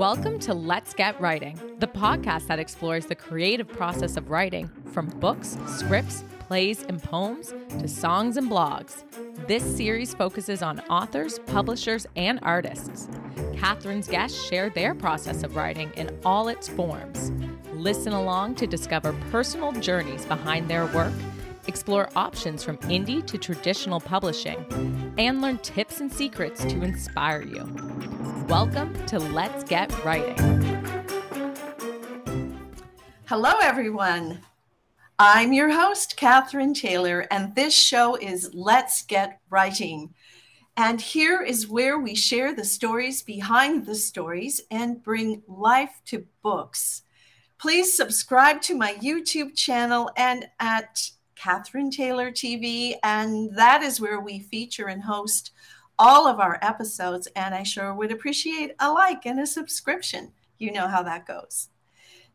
Welcome to Let's Get Writing, the podcast that explores the creative process of writing from books, scripts, plays, and poems to songs and blogs. This series focuses on authors, publishers, and artists. Catherine's guests share their process of writing in all its forms. Listen along to discover personal journeys behind their work, explore options from indie to traditional publishing, and learn tips and secrets to inspire you. Welcome to Let's Get Writing. Hello, everyone. I'm your host, Catherine Taylor, and this show is Let's Get Writing. And here is where we share the stories behind the stories and bring life to books. Please subscribe to my YouTube channel and at Catherine Taylor TV, and that is where we feature and host all of our episodes. And I sure would appreciate a like and a subscription. You know how that goes.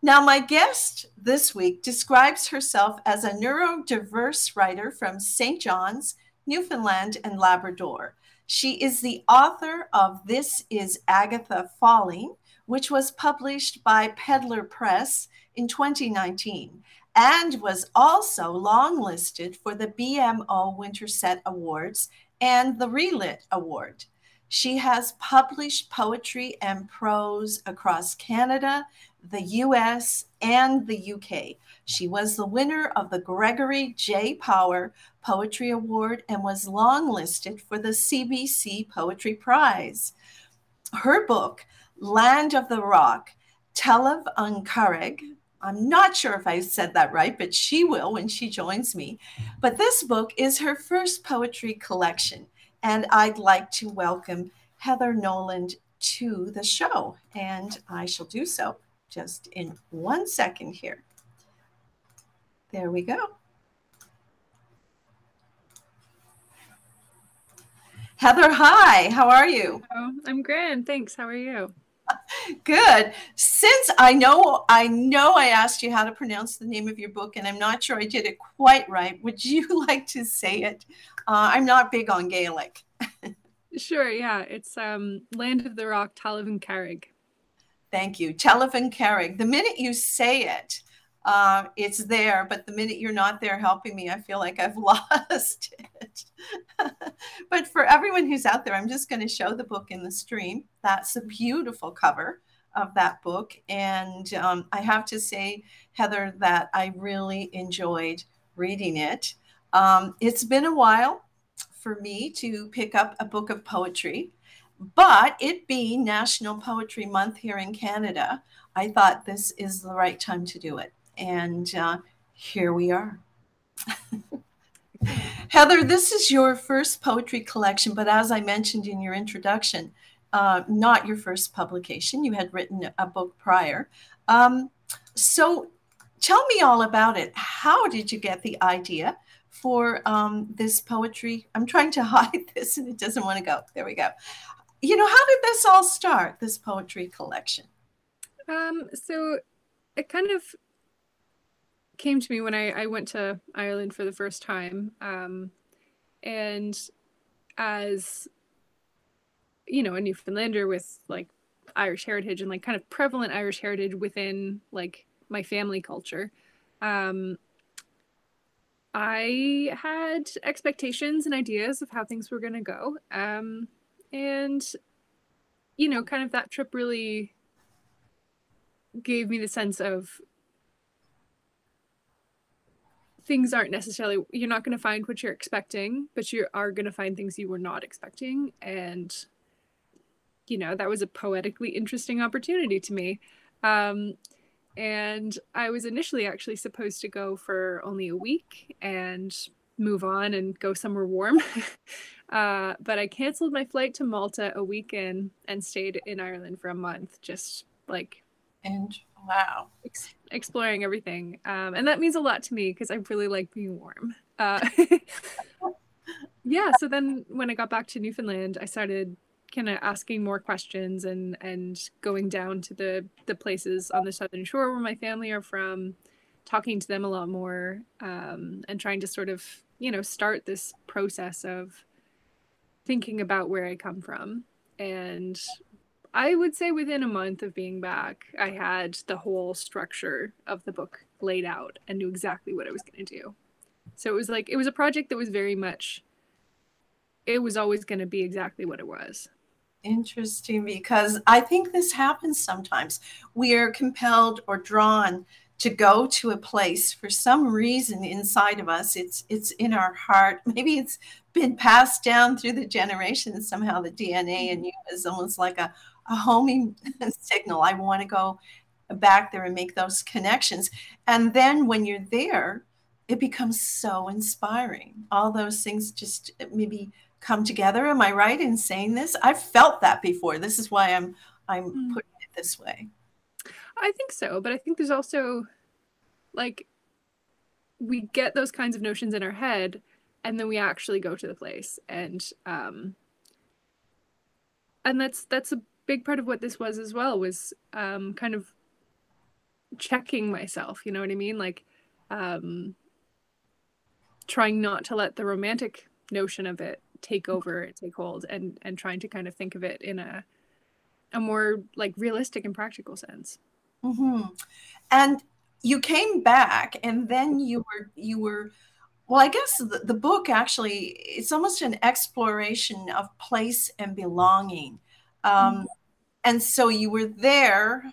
Now, my guest this week describes herself as a neurodiverse writer from St. John's, Newfoundland, and Labrador. She is the author of This is Agatha Falling, which was published by Pedlar Press in 2019 and was also longlisted for the BMO Winterset Awards and the Relit Award. She has published poetry and prose across Canada, the US, and the UK. She was the winner of the Gregory J. Power Poetry Award and was longlisted for the CBC Poetry Prize. Her book, Land of the Rock, Telev Uncareg, I'm not sure if I said that right, but she will when she joins me. Mm-hmm. But this book is her first poetry collection, and I'd like to welcome Heather Nolan to the show, and I shall do so just in one second here. There we go. Heather, hi, how are you? Oh, I'm grand. Thanks. How are you? Good. Since I know I know I asked you how to pronounce the name of your book, and I'm not sure I did it quite right. Would you like to say it? Uh, I'm not big on Gaelic. sure. Yeah, it's um, Land of the Rock, Talamh an Carraig. Thank you, Talamh an Carraig. The minute you say it, uh, it's there, but the minute you're not there helping me, I feel like I've lost it. but for everyone who's out there, I'm just going to show the book in the stream. That's a beautiful cover of that book. And um, I have to say, Heather, that I really enjoyed reading it. Um, it's been a while for me to pick up a book of poetry. But it being National Poetry Month here in Canada, I thought this is the right time to do it. And uh, here we are. Heather, this is your first poetry collection, but as I mentioned in your introduction, uh, not your first publication. You had written a book prior. Um, so tell me all about it. How did you get the idea for um, this poetry? I'm trying to hide this and it doesn't want to go. There we go. You know, how did this all start, this poetry collection? Um, so it kind of came to me when I, I went to Ireland for the first time. Um, and as, you know, a Newfoundlander with like Irish heritage and like kind of prevalent Irish heritage within like my family culture, um, I had expectations and ideas of how things were going to go. Um, and, you know, kind of that trip really gave me the sense of things aren't necessarily you're not going to find what you're expecting but you are going to find things you were not expecting. And you know that was a poetically interesting opportunity to me. Um, and i was initially actually supposed to go for only a week and move on and go somewhere warm. Uh, but i canceled my flight to malta a week in and stayed in ireland for a month just like and wow. Ex- exploring everything um, and that means a lot to me because i really like being warm. Uh, yeah so then when i got back to newfoundland i started kind of asking more questions and and going down to the the places on the southern shore where my family are from talking to them a lot more um, and trying to sort of you know start this process of thinking about where i come from. And I would say within a month of being back, I had the whole structure of the book laid out and knew exactly what I was going to do. So it was like it was a project that was very much it was always going to be exactly what it was. Interesting because I think this happens sometimes. We are compelled or drawn to go to a place for some reason inside of us it's it's in our heart maybe it's been passed down through the generations somehow the dna in mm-hmm. you is almost like a, a homing signal. I want to go back there and make those connections. And then when you're there it becomes so inspiring. All those things just maybe come together. Am i right in saying this? I've felt that before. This is why i'm i'm mm. putting it this way. I think so, but I think there's also like we get those kinds of notions in our head and then we actually go to the place and um and that's that's a big part of what this was as well was um kind of checking myself, you know what I mean? Like um trying not to let the romantic notion of it take over, take hold and and trying to kind of think of it in a a more like realistic and practical sense. Mm-hmm. And you came back, and then you were you were. Well, I guess the, the book actually it's almost an exploration of place and belonging. Um. And so you were there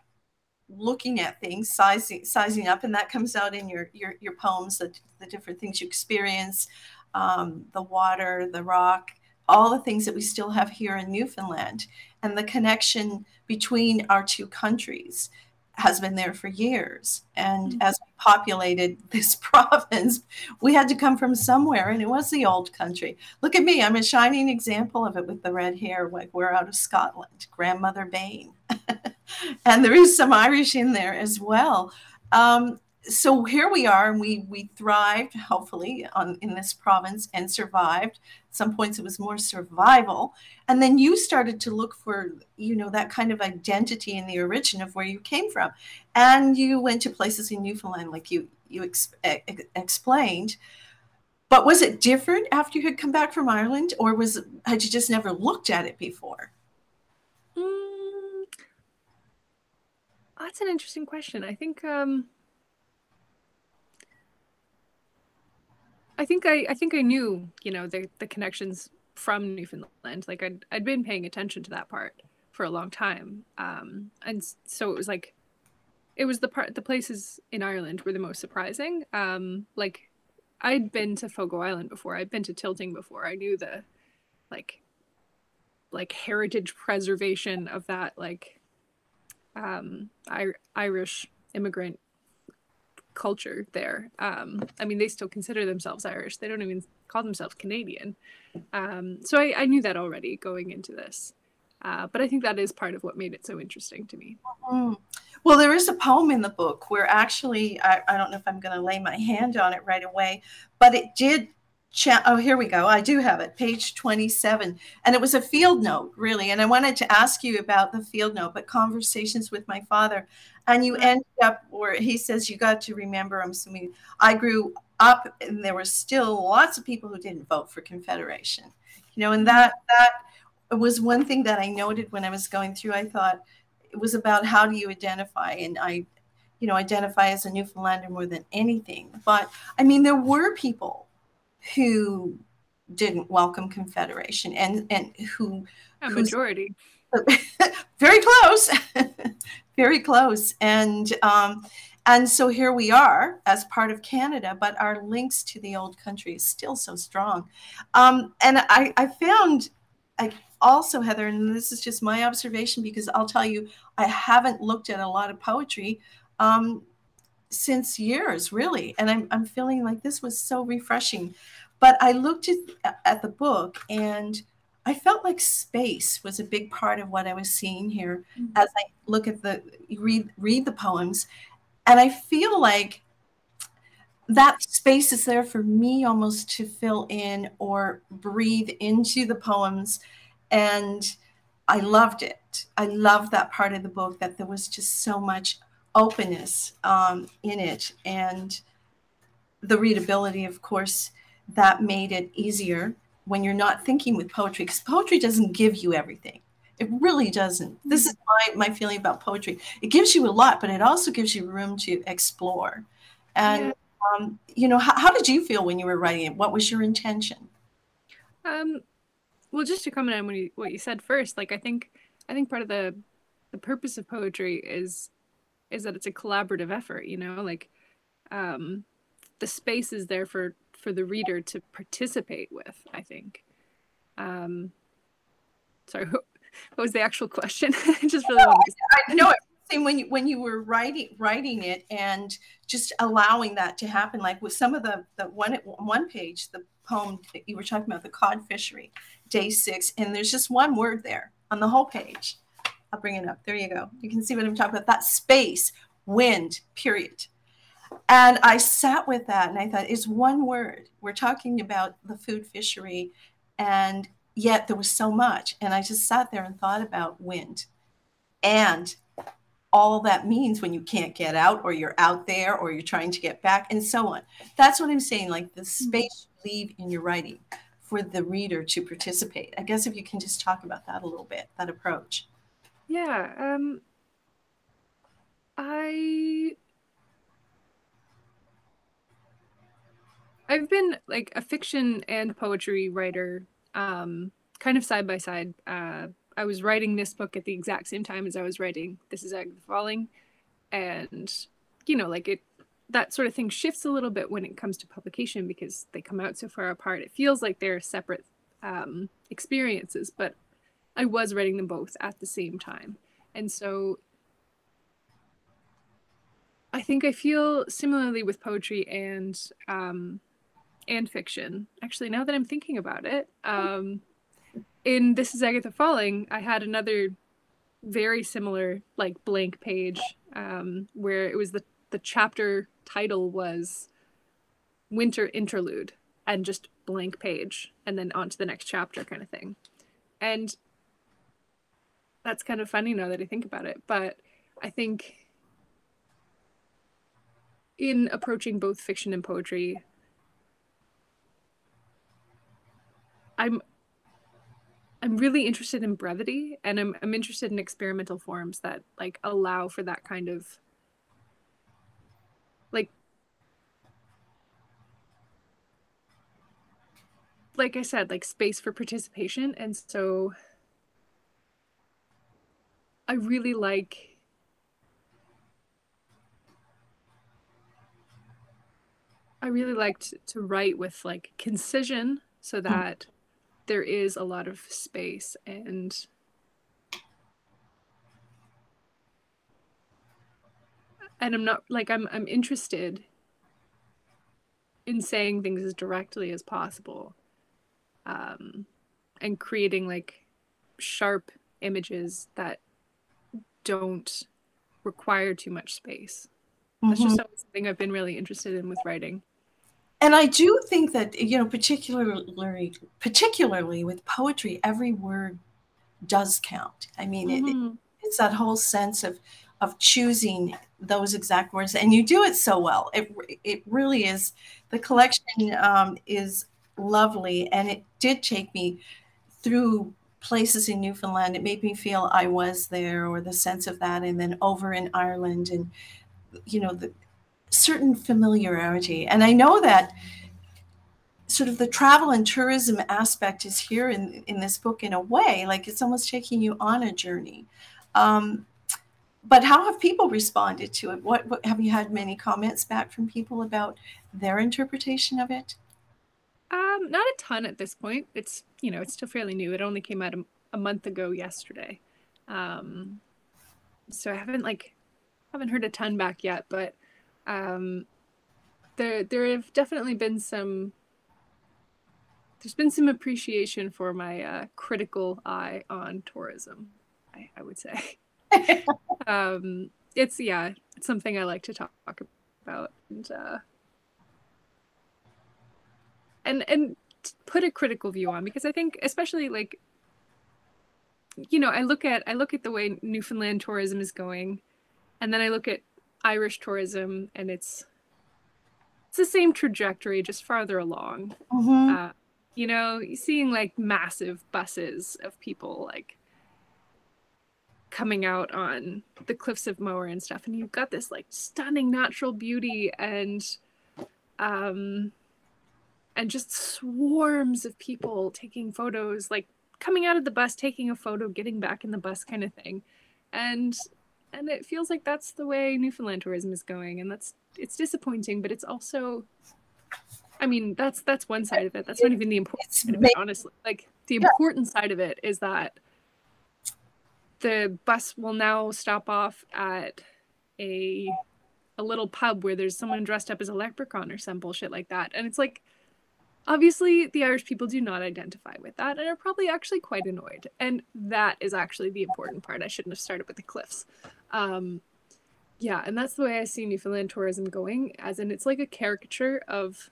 looking at things, sizing sizing up, and that comes out in your your, your poems, the, the different things you experience, um, the water, the rock, all the things that we still have here in Newfoundland, and the connection between our two countries has been there for years. And mm-hmm. as we populated this province, we had to come from somewhere, and it was the old country. Look at me, I'm a shining example of it with the red hair. Like we're out of Scotland, grandmother Bain. and there is some Irish in there as well. Um, so here we are and we we thrived hopefully on in this province and survived some points it was more survival. And then you started to look for you know that kind of identity in the origin of where you came from. And you went to places in newfoundland like you you ex- ex- explained. But was it different after you had come back from ireland or was had you just never looked at it before? Mm, that's an interesting question. I think um I think I I think I knew, you know, the the connections from Newfoundland. Like I'd I'd been paying attention to that part for a long time. Um and so it was like it was the part the places in Ireland were the most surprising. Um like I'd been to Fogo Island before. I'd been to Tilting before. I knew the like like heritage preservation of that like um I- Irish immigrant culture there. Um, I mean, they still consider themselves Irish. They don't even call themselves Canadian. Um, so I, I, knew that already going into this. Uh, but I think that is part of what made it so interesting to me. Mm-hmm. Well, there is a poem in the book where actually, I, I don't know if I'm going to lay my hand on it right away, but it did Cha- oh, here we go. I do have it, page 27. And it was a field note, really. And I wanted to ask you about the field note, but conversations with my father. And you mm-hmm. ended up where he says, You got to remember, I'm assuming I grew up and there were still lots of people who didn't vote for Confederation. You know, and that that was one thing that I noted when I was going through. I thought it was about how do you identify? And I, you know, identify as a Newfoundlander more than anything. But I mean, there were people who didn't welcome Confederation and and who a majority. very close, very close, and um, and so here we are as part of Canada, but our links to the old country is still so strong. Um, and I, I found I also Heather, and this is just my observation because I'll tell you I haven't looked at a lot of poetry. Um, since years, really. And I'm, I'm feeling like this was so refreshing. But I looked at, at the book and I felt like space was a big part of what I was seeing here mm-hmm. as I look at the read read the poems. And I feel like that space is there for me almost to fill in or breathe into the poems. And I loved it. I loved that part of the book that there was just so much openness um, in it and the readability of course that made it easier when you're not thinking with poetry because poetry doesn't give you everything It really doesn't. This is my, my feeling about poetry. It gives you a lot, but it also gives you room to explore. And, yeah. um, you know, how, how did you feel when you were writing it? What was your intention? Um, well, just to comment on what you, what you said first, like I think I think part of the the purpose of poetry is is that it's a collaborative effort. You know, like um, the space is there for for the reader to participate with. I think. Um, sorry, what was the actual question? I just really no, I know when you when you were writing writing it and just allowing that to happen like with some of the the one one page the poem that you were talking about the cod fishery day six and there's just one word there on the whole page i'll bring it up. There you go. You can see what i'm talking about. That space wind period. And i sat with that and i thought it's one word. We're talking about the food fishery and yet there was so much. And i just sat there and thought about wind and all that means when you can't get out or you're out there or you're trying to get back and so on. That's what i'm saying like the mm-hmm. space you leave in your writing for the reader to participate. I guess if you can just talk about that a little bit that approach yeah um i i've been like a fiction and poetry writer um kind of side by side uh I was writing this book at the exact same time as I was writing This is Agatha Falling. And, you know, like it, that sort of thing shifts a little bit when it comes to publication because they come out so far apart. It feels like they're separate um, experiences, but I was writing them both at the same time. And so I think I feel similarly with poetry and um, and fiction. Actually, now that I'm thinking about it, um, in This is Agatha Falling, I had another very similar like blank page um, where it was the the chapter title was Winter Interlude and just blank page and then on to the next chapter kind of thing. And that's kind of funny now that I think about it, but I think in approaching both fiction and poetry I'm I'm really interested in brevity and I'm I'm interested in experimental forms that like allow for that kind of like like I said, like space for participation. And so I really like I really liked to write with like concision so hmm. that there is a lot of space and and I'm not like I'm I'm interested in saying things as directly as possible um and creating like sharp images that don't require too much space. That's mm-hmm. just something I've been really interested in with writing and I do think that you know, particularly particularly with poetry, every word does count. I mean, mm-hmm. it, it's that whole sense of of choosing those exact words, and you do it so well. It it really is. The collection um, is lovely, and it did take me through places in Newfoundland. It made me feel I was there, or the sense of that, and then over in Ireland, and you know the certain familiarity. And I know that sort of the travel and tourism aspect is here in, in this book in a way, like it's almost taking you on a journey. Um, but how have people responded to it? What, what have you had many comments back from people about their interpretation of it? Um, not a ton at this point. It's you know it's still fairly new. It only came out a, a month ago yesterday, um, so I haven't like haven't heard a ton back yet. But um, there there have definitely been some there's been some appreciation for my uh, critical eye on tourism i, I would say um, it's yeah it's something i like to talk about and uh, and and put a critical view on because i think especially like you know i look at i look at the way newfoundland tourism is going and then i look at Irish tourism, and it's it's the same trajectory, just farther along. Mm-hmm. Uh, you know, seeing like massive buses of people like coming out on the cliffs of Moher and stuff, and you've got this like stunning natural beauty and um and just swarms of people taking photos, like coming out of the bus, taking a photo, getting back in the bus kind of thing. And and it feels like that's the way Newfoundland tourism is going, and that's it's disappointing, but it's also I mean, that's that's one side of it. That's not even the important side of it, honestly. Like the important side of it is that the bus will now stop off at a a little pub where there's someone dressed up as a leprechaun or some bullshit like that. And it's like obviously the Irish people do not identify with that and are probably actually quite annoyed. And that is actually the important part. I shouldn't have started with the cliffs. Um yeah, and that's the way I see Newfoundland tourism going, as in it's like a caricature of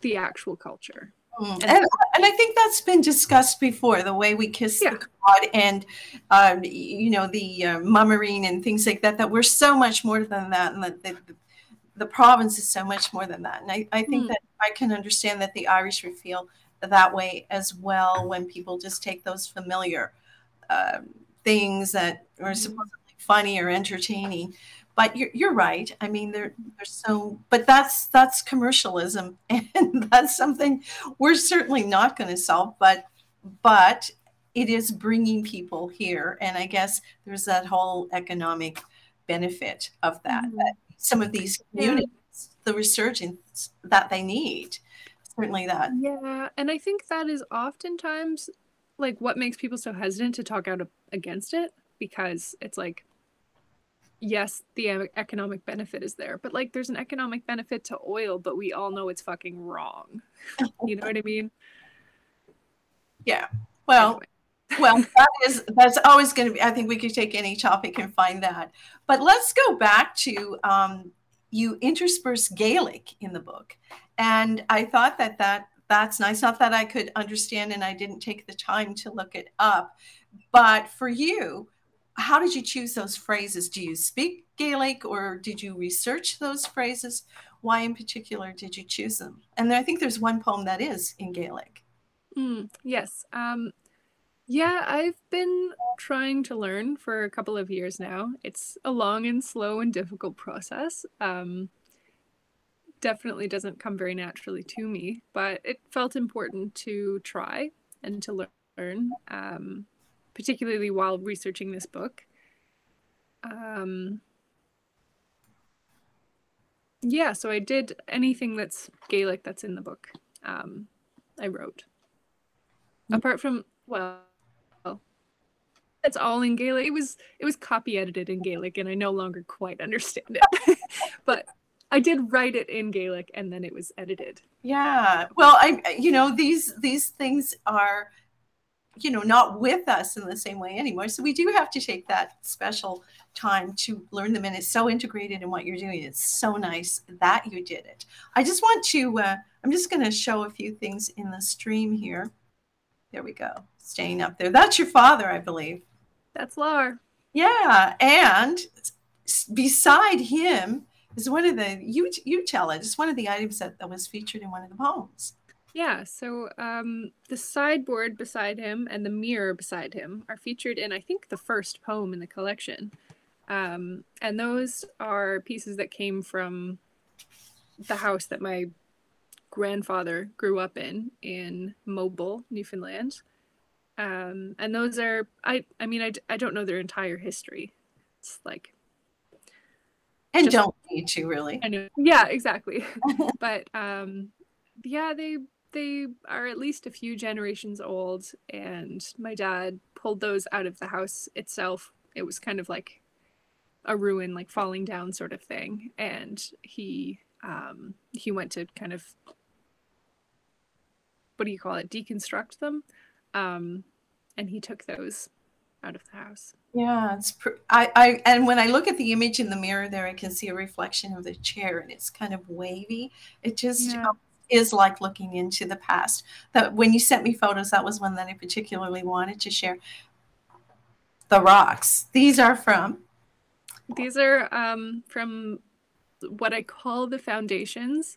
the actual culture. Mm. And, and, I think that's been discussed before the way we kiss yeah. the cod and, um, you know, the uh, and things like that, that we're so much more than that. And that the, the province is so much more than that. And I, I think mm. that I can understand that the Irish would feel that way as well when people just take those familiar um, things that are mm. supposedly funny or entertaining but you're, you're right i mean they're, they're so but that's that's commercialism and that's something we're certainly not going to solve but but it is bringing people here and i guess there's that whole economic benefit of that, mm-hmm. that some of these communities yeah. the resurgence that they need certainly that yeah and i think that is oftentimes like what makes people so hesitant to talk out against it because it's like yes, the economic benefit is there, but like there's an economic benefit to oil, but we all know it's fucking wrong. you know what I mean? Yeah. Well, anyway. Well, that is that's always going to be. I think we could take any topic and find that. But let's go back to um, you intersperse Gaelic in the book, and I thought that that that's nice. Not that I could understand, and I didn't take the time to look it up, but for you how did you choose those phrases? Do you speak Gaelic or did you research those phrases? Why in particular did you choose them? And I think there's one poem that is in Gaelic. Mm, yes. Um, yeah, I've been trying to learn for a couple of years now. It's a long and slow and difficult process. Um, definitely doesn't come very naturally to me, but it felt important to try and to learn. Um, particularly while researching this book. Um, yeah, so I did anything that's Gaelic that's in the book. Um, I wrote. Mm-hmm. Apart from well, it's all in Gaelic. It was it was copy edited in Gaelic, and I no longer quite understand it. but I did write it in Gaelic, and then it was edited. Yeah. Well, I you know these these things are you know not with us in the same way anymore so we do have to take that special time to learn them and it's so integrated in what you're doing it's so nice that you did it i just want to uh, i'm just going to show a few things in the stream here there we go staying up there that's your father i believe that's Lar. yeah and beside him is one of the you you tell it it's one of the items that, that was featured in one of the poems yeah, so um, the sideboard beside him and the mirror beside him are featured in, I think, the first poem in the collection. Um, and those are pieces that came from the house that my grandfather grew up in, in Mobile, Newfoundland. Um, and those are, I, I mean, I, I don't know their entire history. It's like. And just, don't need to really. I know. yeah, exactly. but um, yeah, they they are at least a few generations old and my dad pulled those out of the house itself it was kind of like a ruin like falling down sort of thing and he um he went to kind of what do you call it deconstruct them um and he took those out of the house yeah it's pr- I, I and when i look at the image in the mirror there i can see a reflection of the chair and it's kind of wavy it just yeah is like looking into the past. That when you sent me photos, that was one that I particularly wanted to share. The rocks. These are from. These are um, from what I call the foundations,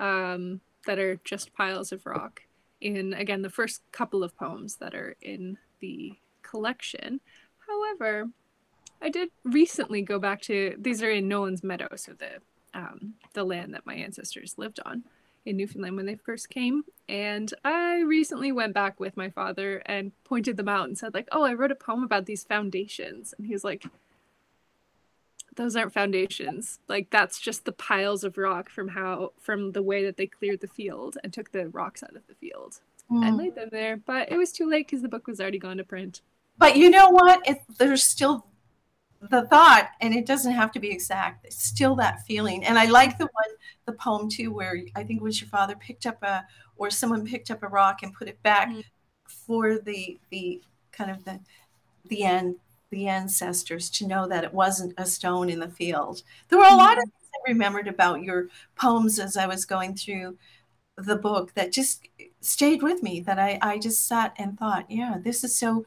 um, that are just piles of rock. In again the first couple of poems that are in the collection. However, I did recently go back to these are in Nolan's Meadow, so the um, the land that my ancestors lived on in Newfoundland when they first came. And I recently went back with my father and pointed them out and said, like, oh, I wrote a poem about these foundations. And he was like, those aren't foundations. Like that's just the piles of rock from how from the way that they cleared the field and took the rocks out of the field mm. and laid them there. But it was too late because the book was already gone to print. But you know what? It, there's still the thought and it doesn't have to be exact it's still that feeling and i like the one the poem too where i think it was your father picked up a or someone picked up a rock and put it back mm-hmm. for the the kind of the the end the ancestors to know that it wasn't a stone in the field there were a lot of mm-hmm. things i remembered about your poems as i was going through the book that just stayed with me that i i just sat and thought yeah this is so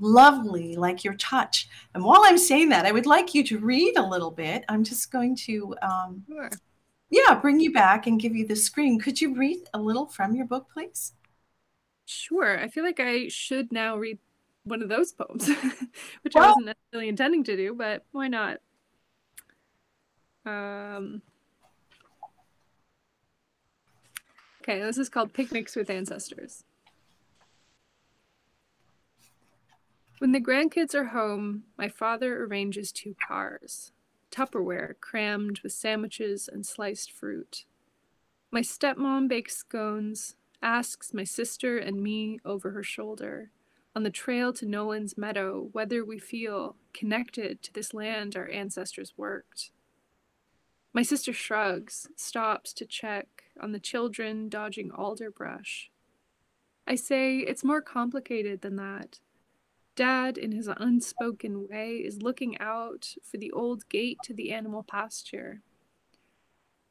lovely, like your touch. And while I'm saying that, I would like you to read a little bit. I'm just going to, um, sure. yeah, bring you back and give you the screen. Could you read a little from your book, please? Sure. I feel like I should now read one of those poems, which well, I wasn't necessarily intending to do, but why not? Um, okay, this is called Picnics with Ancestors. When the grandkids are home, my father arranges two cars Tupperware crammed with sandwiches and sliced fruit. My stepmom bakes scones, asks my sister and me over her shoulder on the trail to Nolan's meadow whether we feel connected to this land our ancestors worked. My sister shrugs, stops to check on the children dodging alder brush. I say it's more complicated than that. Dad, in his unspoken way, is looking out for the old gate to the animal pasture.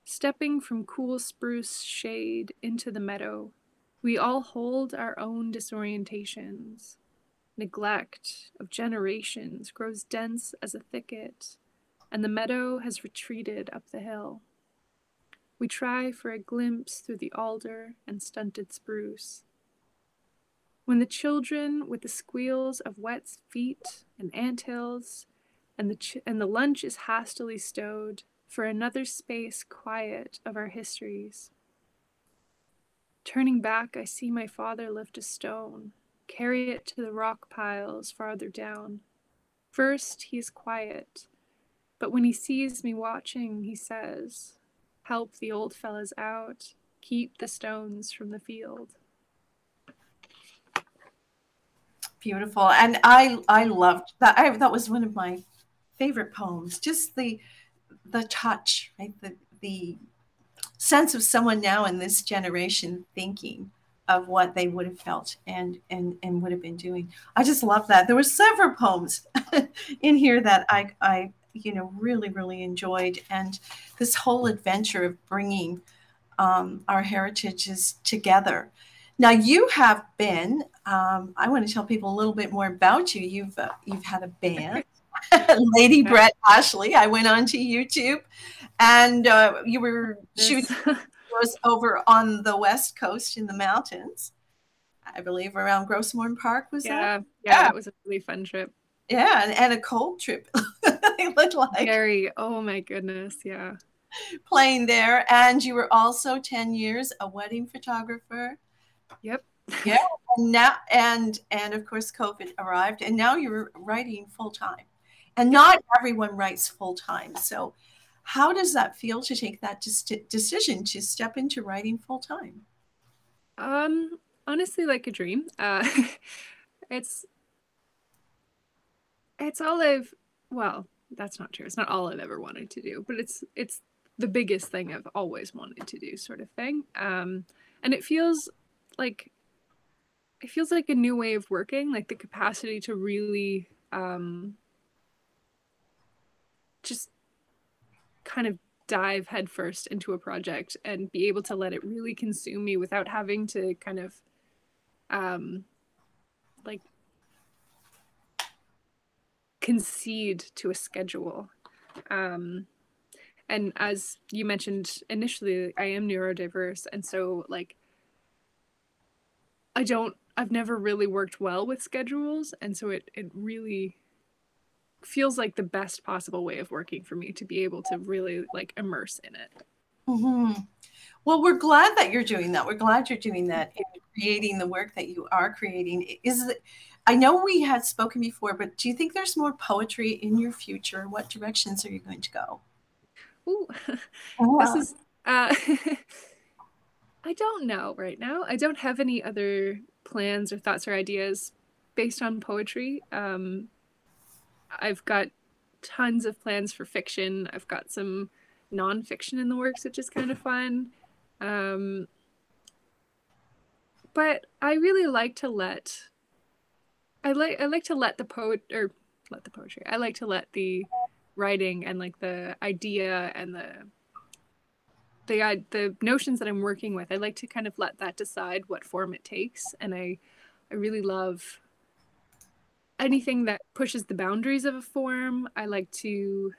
Stepping from cool spruce shade into the meadow, we all hold our own disorientations. Neglect of generations grows dense as a thicket, and the meadow has retreated up the hill. We try for a glimpse through the alder and stunted spruce. When the children, with the squeals of wet feet and ant hills, and the, ch- and the lunch is hastily stowed for another space quiet of our histories. Turning back, I see my father lift a stone, carry it to the rock piles farther down. First, he is quiet, but when he sees me watching, he says, Help the old fellas out, keep the stones from the field. beautiful. And i i loved that. I that was one of my favorite poems. Just the the touch right? The the sense of someone now in this generation thinking of what they would have felt and and and would have been doing i just love that there were several poems in here that i i you know really really enjoyed and this whole adventure of bringing um, our heritages together now you have been. Um, I want to tell people a little bit more about you. You've uh, you've had a band, Lady Brett Ashley. I went on to YouTube, and uh, you were she was over on the west coast in the mountains. I believe around Gros Park was yeah, that? Yeah, yeah, it was a really fun trip. Yeah, and, and a cold trip. it looked like very. Oh my goodness, yeah. Playing there, and you were also ten years a wedding photographer Yep. yeah. And now and and of course COVID arrived and now you're writing full time. And not everyone writes full time. So how does that feel to take that decision to step into writing full time? Um honestly like a dream. Uh it's it's all I've well, that's not true. It's not all I've ever wanted to do, but it's it's the biggest thing I've always wanted to do sort of thing. Um and it feels like it feels like a new way of working, like the capacity to really um just kind of dive headfirst into a project and be able to let it really consume me without having to kind of um like concede to a schedule. Um and as you mentioned initially i am neurodiverse. And so like I don't I've never really worked well with schedules, and so it it really feels like the best possible way of working for me to be able to really like immerse in it. hmm Well, we're glad that you're doing that. We're glad you're doing that and creating the work that you are creating. Is it, I know we had spoken before, but do you think there's more poetry in your future? What directions are you going to go? Ooh, Oh, this is uh I don't know right now. I don't have any other plans or thoughts or ideas based on poetry. Um I've got tons of plans for fiction. I've got some nonfiction in the works, which is kind of fun. Um, but I really like to let I like I like to let the poet or let the poetry. I like to let the writing and like the idea and the the the notions that I'm working with. I like to kind of let that decide what form it takes, and I I really love anything that pushes the boundaries of a form. I like to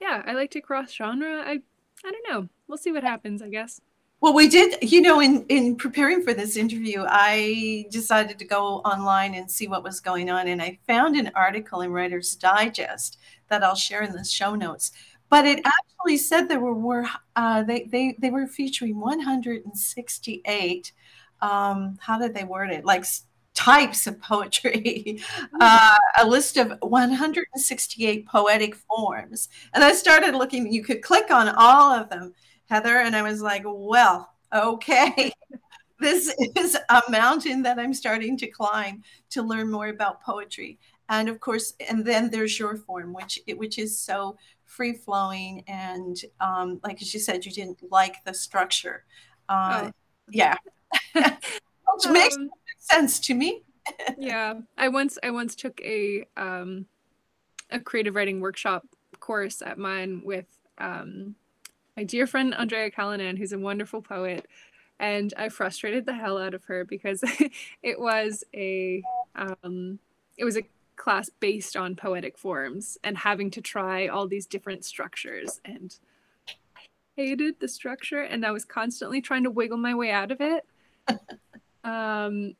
yeah, I like to cross genre. I I don't know. We'll see what happens, I guess. Well, we did, you know, in in preparing for this interview, I decided to go online and see what was going on, and I found an article in Writer's Digest that I'll share in the show notes. But it actually said there were, were uh, they they they were featuring 168. Um, how did they word it? Like types of poetry, uh, a list of 168 poetic forms, and I started looking. You could click on all of them Heather, and I was like, well, okay. This is a mountain that I'm starting to climb to learn more about poetry. And of course, and then there's your form, which it which is so free flowing and um, like as you said, you didn't like the structure. Uh, Oh. yeah, which makes Um, sense to me. yeah i once i once took a um a creative writing workshop course at MUN with um my dear friend andrea callanan who's a wonderful poet and i frustrated the hell out of her because it was a um it was a class based on poetic forms and having to try all these different structures and I hated the structure and i was constantly trying to wiggle my way out of it um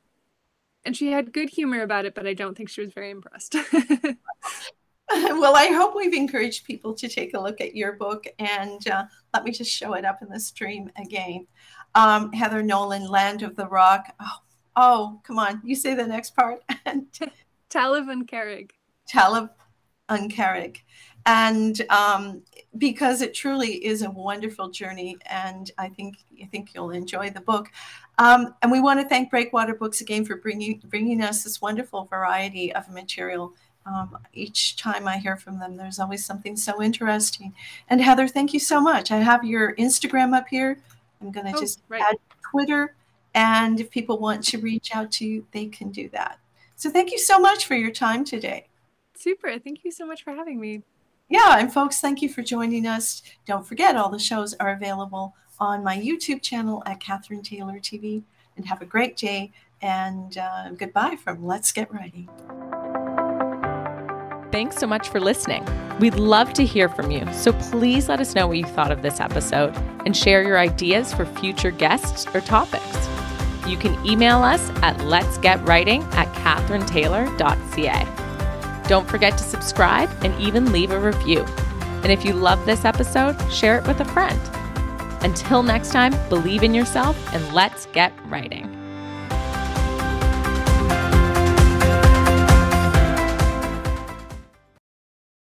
and she had good humor about it, but I don't think she was very impressed. well, I hope we've encouraged people to take a look at your book. And uh, let me just show it up in the stream again. Um, Heather Nolan, Land of the Rock. Oh, oh, come on. You say the next part. Talib and Carrig. Talib Uncarrig. And um, because it truly is a wonderful journey, and I think I think you'll enjoy the book. Um, and we want to thank Breakwater Books again for bringing bringing us this wonderful variety of material. Um, each time I hear from them, there's always something so interesting. And Heather, thank you so much. I have your Instagram up here. I'm going to Oh, just right. add Twitter, and if people want to reach out to you, they can do that. So thank you so much for your time today. Super. Thank you so much for having me. Yeah, and folks, thank you for joining us. Don't forget, all the shows are available on my YouTube channel at Catherine Taylor TV. And have a great day. And uh, goodbye from Let's Get Writing. Thanks so much for listening. We'd love to hear from you, so please let us know what you thought of this episode and share your ideas for future guests or topics. You can email us at letsgetwriting at catherinetaylor.ca. Don't forget to subscribe and even leave a review. And if you love this episode, share it with a friend. Until next time, believe in yourself and let's get writing.